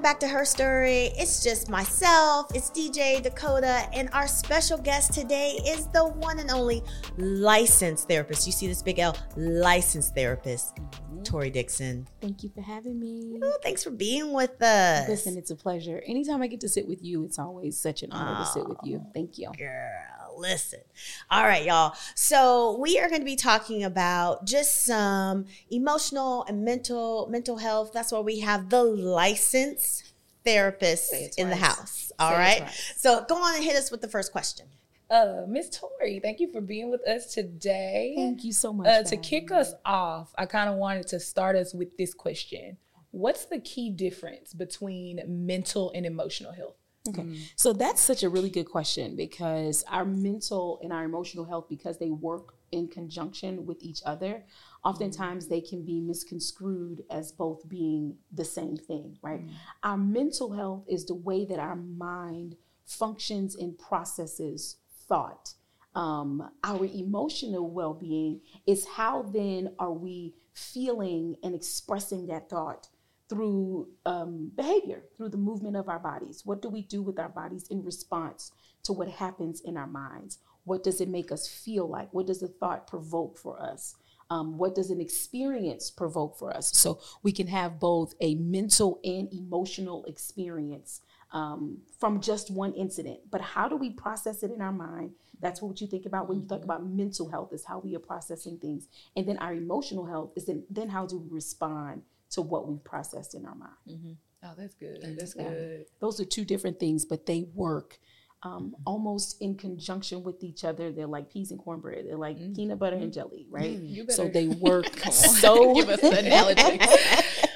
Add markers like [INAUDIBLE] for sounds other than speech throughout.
welcome back to Her Story. It's just myself, it's DJ Dakota, and our special guest today is the one and only licensed therapist. You see this big L, licensed therapist. Tori Dixon. Thank you for having me. Ooh, thanks for being with us. Listen, it's a pleasure. Anytime I get to sit with you, it's always such an honor oh, to sit with you. Thank you. Girl listen. All right, y'all. So we are going to be talking about just some emotional and mental mental health. That's why we have the licensed therapist in the house. All right. So go on and hit us with the first question. Uh, Miss Tori, thank you for being with us today. Thank you so much. Uh, to kick us off, I kind of wanted to start us with this question. What's the key difference between mental and emotional health? Okay. Mm. So that's such a really good question because our mental and our emotional health, because they work in conjunction with each other, oftentimes they can be misconstrued as both being the same thing, right? Mm. Our mental health is the way that our mind functions and processes thought. Um, our emotional well being is how then are we feeling and expressing that thought through um, behavior, through the movement of our bodies. What do we do with our bodies in response to what happens in our minds? What does it make us feel like? What does the thought provoke for us? Um, what does an experience provoke for us? So we can have both a mental and emotional experience um, from just one incident. But how do we process it in our mind? That's what you think about when you talk about mental health is how we are processing things. And then our emotional health is then, then how do we respond to what we've processed in our mind. Mm-hmm. Oh, that's good. That's yeah. good. Those are two different things, but they work um, mm-hmm. almost in conjunction with each other. They're like peas and cornbread. They're like mm-hmm. peanut butter and jelly, right? Mm, so they [LAUGHS] work so. [LAUGHS] Give us an analogy. [LAUGHS]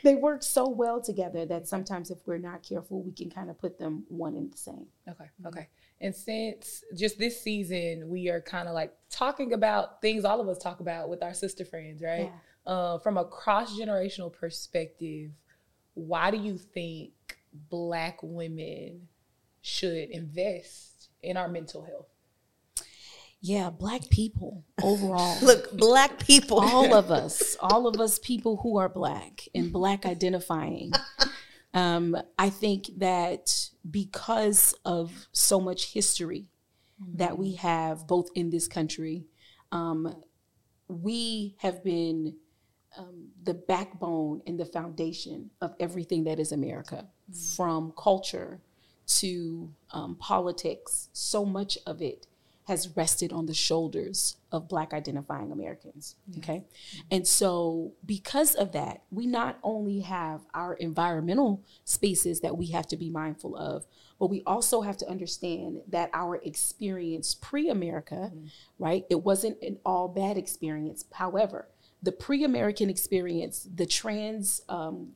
[LAUGHS] they work so well together that sometimes if we're not careful, we can kind of put them one in the same. Okay. Mm-hmm. Okay. And since just this season, we are kind of like talking about things all of us talk about with our sister friends, right? Yeah uh, from a cross generational perspective, why do you think Black women should invest in our mental health? Yeah, black people overall. [LAUGHS] Look, black people. all of us, all of us people who are black and black identifying. um, I think that because of so much history mm-hmm. that we have both in this country, um, we have been um, the backbone and the foundation of everything that is America, mm-hmm. from culture to um, politics. So much of it has rested on the shoulders of Black identifying Americans. Okay. Mm-hmm. And so, because of that, we not only have our environmental spaces that we have to be mindful of, but we also have to understand that our experience pre America, mm-hmm. right, it wasn't an all bad experience. However, the pre-American experience, the trans um,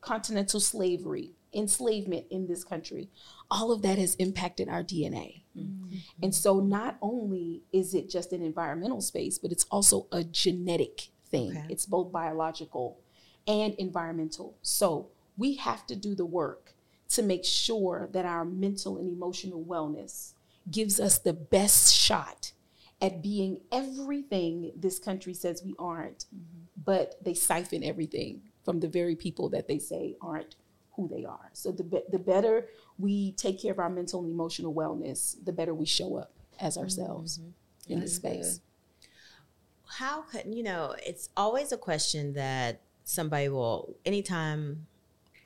continental slavery, enslavement in this country, all of that has impacted our DNA. Mm-hmm. And so not only is it just an environmental space, but it's also a genetic thing. Okay. It's both biological and environmental. So we have to do the work to make sure that our mental and emotional wellness gives us the best shot at being everything this country says we aren't, mm-hmm. but they siphon everything from the very people that they say aren't who they are. So the the better we take care of our mental and emotional wellness, the better we show up as ourselves mm-hmm. in this space. How could you know? It's always a question that somebody will anytime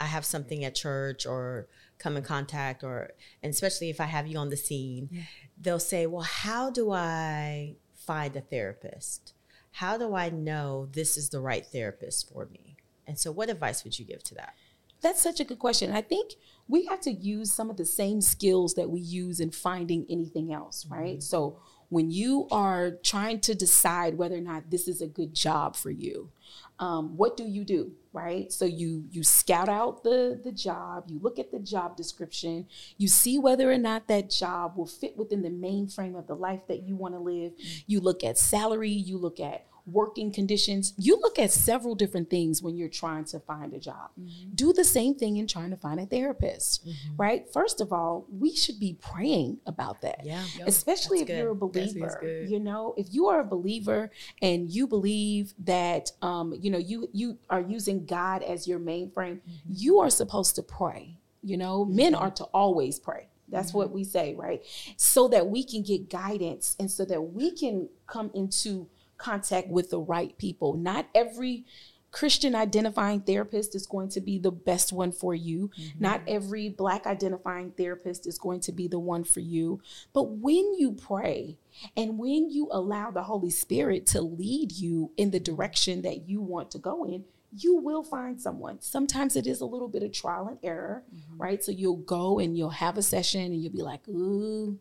I have something at church or come in contact or and especially if I have you on the scene, yeah. they'll say, "Well, how do I find a therapist? How do I know this is the right therapist for me?" And so what advice would you give to that? That's such a good question. I think we have to use some of the same skills that we use in finding anything else, right? Mm-hmm. So when you are trying to decide whether or not this is a good job for you, um, what do you do right so you you scout out the the job you look at the job description you see whether or not that job will fit within the mainframe of the life that you want to live mm-hmm. you look at salary you look at working conditions. You look at several different things when you're trying to find a job. Mm-hmm. Do the same thing in trying to find a therapist, mm-hmm. right? First of all, we should be praying about that. Yeah. Yep. Especially That's if good. you're a believer. You know, if you are a believer and you believe that um, you know, you you are using God as your mainframe, mm-hmm. you are supposed to pray. You know, men mm-hmm. are to always pray. That's mm-hmm. what we say, right? So that we can get guidance and so that we can come into contact with the right people. Not every Christian identifying therapist is going to be the best one for you. Mm-hmm. Not every Black identifying therapist is going to be the one for you. But when you pray and when you allow the Holy Spirit to lead you in the direction that you want to go in, you will find someone. Sometimes it is a little bit of trial and error, mm-hmm. right? So you'll go and you'll have a session and you'll be like, ooh,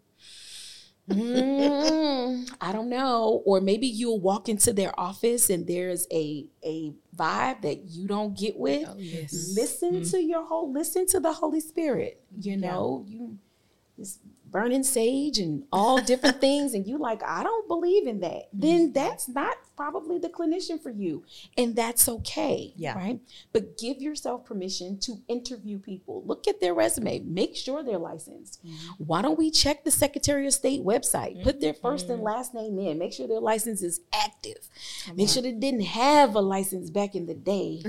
mm, I don't know. Or maybe you'll walk into their office and there's a a vibe that you don't get with. Oh, yes. Listen mm-hmm. to your whole listen to the Holy Spirit. You know, yeah. you burning sage and all different [LAUGHS] things and you like i don't believe in that then mm-hmm. that's not probably the clinician for you and that's okay yeah right but give yourself permission to interview people look at their resume make sure they're licensed mm-hmm. why don't we check the secretary of state website mm-hmm. put their 1st and mm-hmm. last name in make sure their license is active Come make on. sure they didn't have a license back in the day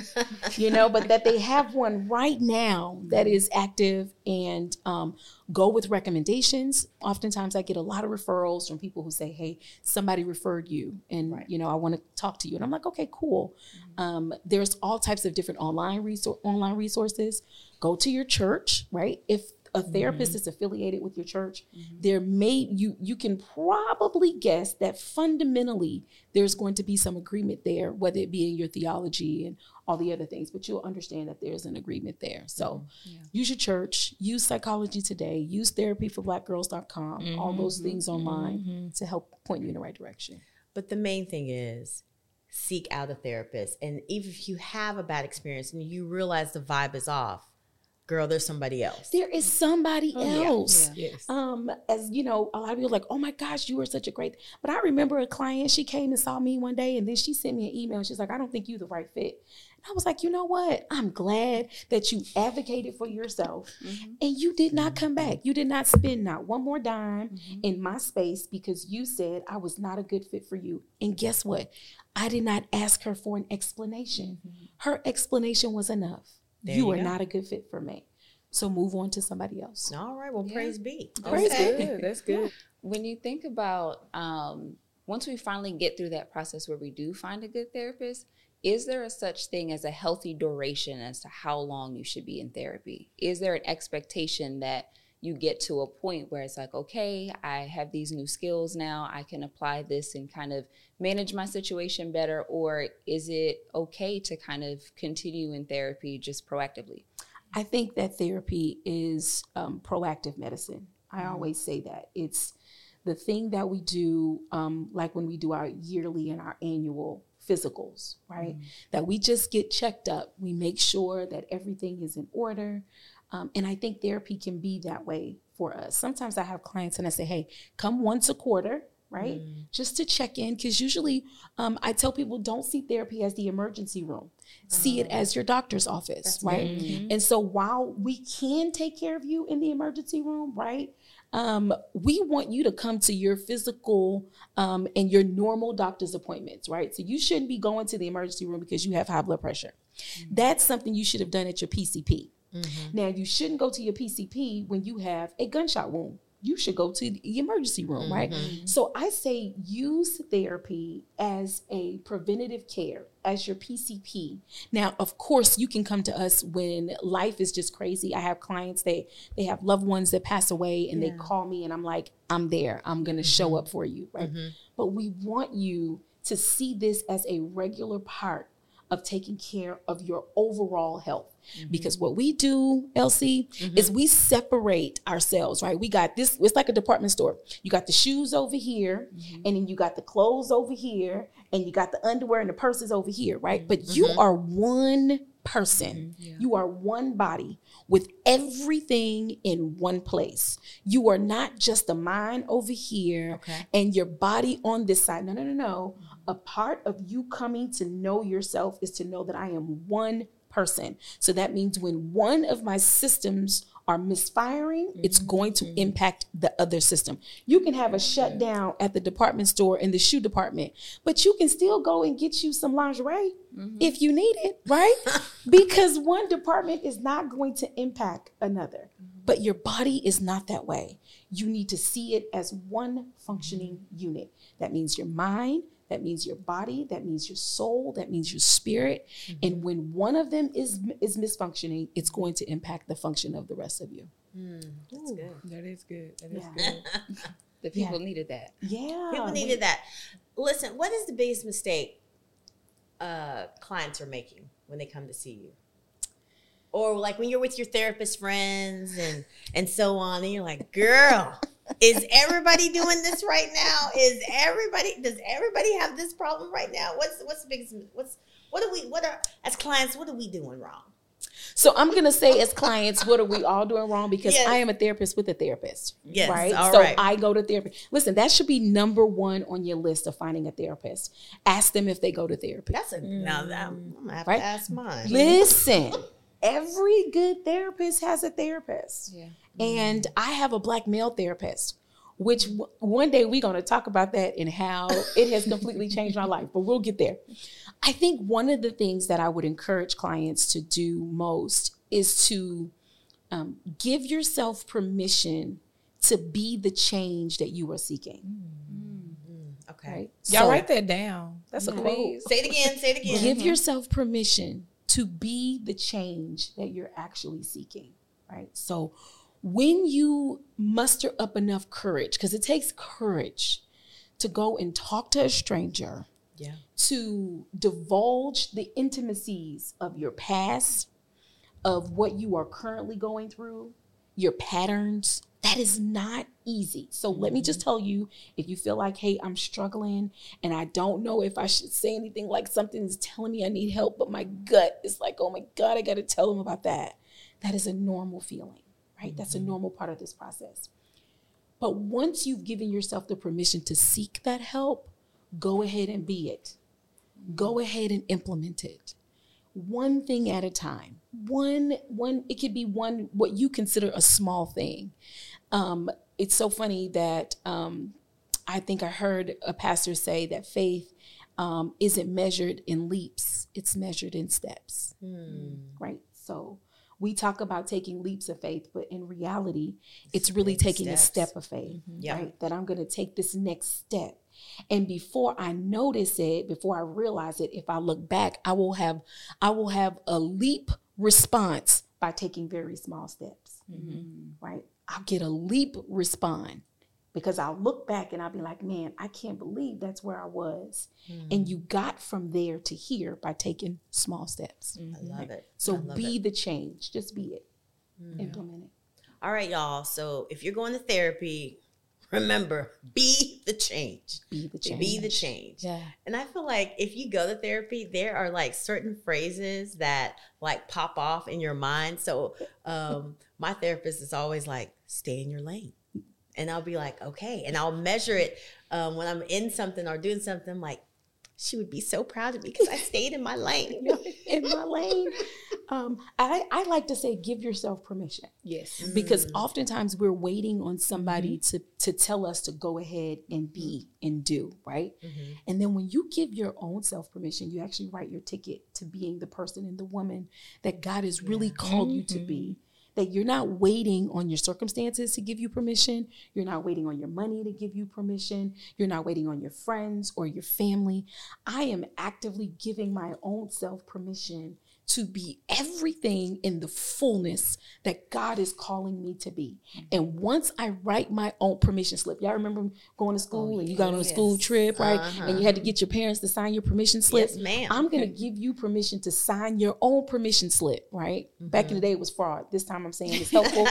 you know but that they have one right now that [LAUGHS] is active and um, go with recommendations. Oftentimes I get a lot of referrals from people who say, Hey, somebody referred you and right. you know, I want to talk to you. And I'm like, okay, cool. Mm-hmm. Um, there's all types of different online resor- online resources. Go to your church, right? If a therapist mm-hmm. is affiliated with your church, mm-hmm. there may you you can probably guess that fundamentally there's going to be some agreement there, whether it be in your theology and all the other things, but you'll understand that there's an agreement there. So mm-hmm. yeah. use your church, use psychology today, use therapyforblackgirls.com, mm-hmm. all those things online mm-hmm. to help point you in the right direction. But the main thing is seek out a therapist. And even if you have a bad experience and you realize the vibe is off, girl, there's somebody else. There is somebody oh, else. Yeah. Yeah. Yes. Um, as you know, a lot of people are like, oh my gosh, you are such a great. But I remember a client, she came and saw me one day, and then she sent me an email. She's like, I don't think you're the right fit. And I was like, you know what? I'm glad that you advocated for yourself mm-hmm. and you did not come back. You did not spend not one more dime mm-hmm. in my space because you said I was not a good fit for you. And guess what? I did not ask her for an explanation. Mm-hmm. Her explanation was enough. There you, you are go. not a good fit for me. So move on to somebody else. All right. Well, yeah. praise be. Praise okay. be. That's good. Yeah. When you think about um, once we finally get through that process where we do find a good therapist, is there a such thing as a healthy duration as to how long you should be in therapy? Is there an expectation that you get to a point where it's like, okay, I have these new skills now, I can apply this and kind of manage my situation better? Or is it okay to kind of continue in therapy just proactively? I think that therapy is um, proactive medicine. I mm-hmm. always say that. It's the thing that we do, um, like when we do our yearly and our annual physicals, right? Mm-hmm. That we just get checked up. We make sure that everything is in order. Um, and I think therapy can be that way for us. Sometimes I have clients and I say, hey, come once a quarter, right? Mm. Just to check in. Because usually um, I tell people don't see therapy as the emergency room, see it oh. as your doctor's office, That's right? Mm-hmm. And so while we can take care of you in the emergency room, right? um, we want you to come to your physical um, and your normal doctor's appointments, right? So you shouldn't be going to the emergency room because you have high blood pressure. Mm-hmm. That's something you should have done at your PCP. Mm-hmm. Now, you shouldn't go to your PCP when you have a gunshot wound you should go to the emergency room, mm-hmm. right? So I say use therapy as a preventative care, as your PCP. Now, of course, you can come to us when life is just crazy. I have clients they they have loved ones that pass away and yeah. they call me and I'm like, I'm there. I'm going to mm-hmm. show up for you, right? Mm-hmm. But we want you to see this as a regular part of taking care of your overall health. Mm-hmm. Because what we do, LC, mm-hmm. is we separate ourselves, right? We got this, it's like a department store. You got the shoes over here, mm-hmm. and then you got the clothes over here, and you got the underwear and the purses over here, right? But you mm-hmm. are one person. You are one body with everything in one place. You are not just the mind over here Okay. and your body on this side. No, no, no, no. A part of you coming to know yourself is to know that I am one person. So that means when one of my systems are misfiring, it's mm-hmm. going to mm-hmm. impact the other system. You can have a shutdown at the department store in the shoe department, but you can still go and get you some lingerie mm-hmm. if you need it, right? [LAUGHS] because one department is not going to impact another. But your body is not that way. You need to see it as one functioning unit. That means your mind, that means your body, that means your soul, that means your spirit. And when one of them is is misfunctioning, it's going to impact the function of the rest of you. That's good. That is good. That is Yeah. good. [LAUGHS] The people needed that. Yeah. People needed that. Listen, what is the biggest mistake uh, clients are making when they come to see you? Or like when you're with your therapist friends and and so on, and you're like, girl, is everybody doing this right now? Is everybody does everybody have this problem right now? What's what's the biggest what's what are we what are as clients, what are we doing wrong? So I'm gonna say, as clients, what are we all doing wrong? Because Yes. I am a therapist with a therapist. Yes, Right. all so right. I go to therapy. Listen, that should be number one on your list of finding a therapist. Ask them if they go to therapy. That's a now that I'm gonna have Right. to ask mine. Listen, every good therapist has a therapist. Yeah. And I have a black male therapist, which w- one day we're going to talk about that and how it has completely [LAUGHS] changed my life, but we'll get there. I think one of the things that I would encourage clients to do most is to um, give yourself permission to be the change that you are seeking. Okay. Right? Y'all So- write that down. That's a quote. Say it again, say it [LAUGHS] again. give yourself permission to be the change that you're actually seeking right so when you muster up enough courage because it takes courage to go and talk to a stranger Yeah. to divulge the intimacies of your past of what you are currently going through your patterns that is not easy. So let me just mm-hmm. tell you if you feel like hey i'm struggling and i don't know if i should say anything like something is telling me i need help but my gut is like oh my god i gotta tell them about that. That is a normal feeling right? That's a normal part of this process. But once you've given yourself the permission to seek that help go ahead and be it. Go ahead and implement it. One thing at a time. One one it could be one what you consider a small thing. Um it's so funny that um i think i heard a pastor say that faith um, isn't measured in leaps it's measured in steps. Right? So we talk about taking leaps of faith but in reality it's really taking a step of faith Yeah. right? That i'm going to take this next step. And before i notice it before i realize it if i look back i will have i will have a leap response by taking very small steps. Right? I'll get a leap respond because i'll look back and i'll be like man i can't believe that's where i was and mm. you got from there to here by taking small steps mm-hmm. I love it. so love be it. the change just be it mm. implement it All right, y'all. So if you're going to therapy, remember, be the change. be the change Be the change. Yeah. And I feel like if you go to therapy, there are like certain phrases that like pop off in your mind. So um, my therapist is always like, stay in your lane. And I'll be like, okay. And I'll measure it um, when I'm in something or doing something. I'm like, she would be so proud of me because I [LAUGHS] stayed in my lane. [LAUGHS] in my lane um, I, I like to say give yourself permission Yes. because mm. oftentimes we're waiting on somebody mm-hmm. to to tell us to go ahead and be mm-hmm. and do right mm-hmm. and then when you give your own self permission you actually write your ticket to being the person and the woman that god has really called you to be that you're not waiting on your circumstances to give you permission. You're not waiting on your money to give you permission. You're not waiting on your friends or your family. I am actively giving my own self permission to be everything in the fullness that God is calling me to be. And once I write my own permission slip, y'all remember going to school and you got on a school trip, right? Uh-huh. And you had to get your parents to sign your permission slip. Yes, ma'am. I'm going to give you permission to sign your own permission slip, right? Back in the day, it was fraud. This time I'm saying it's helpful.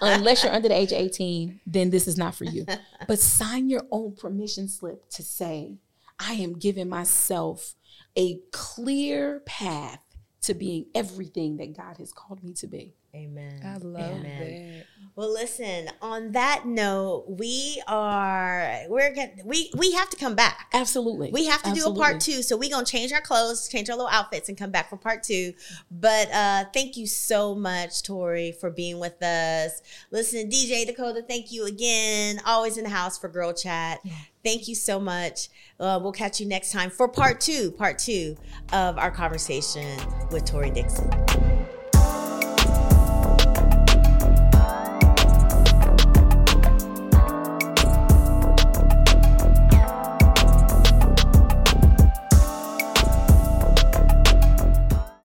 Unless you're under the age of 18, then this is not for you. [LAUGHS] But sign your own permission slip to say, I am giving myself a clear path to being everything that God has called me to be. Amen. I love Amen. that. Well, listen. On that note, we are we're gonna we we have to come back. Absolutely. We have to do a part two, so we're gonna change our clothes, change our little outfits, and come back for part two. But uh thank you so much, Tori, for being with us. Listen, DJ Dakota, thank you again. Always in the house for Girl Chat. Thank you so much. Uh, we'll catch you next time for part two, part two of our conversation with Tori Dixon.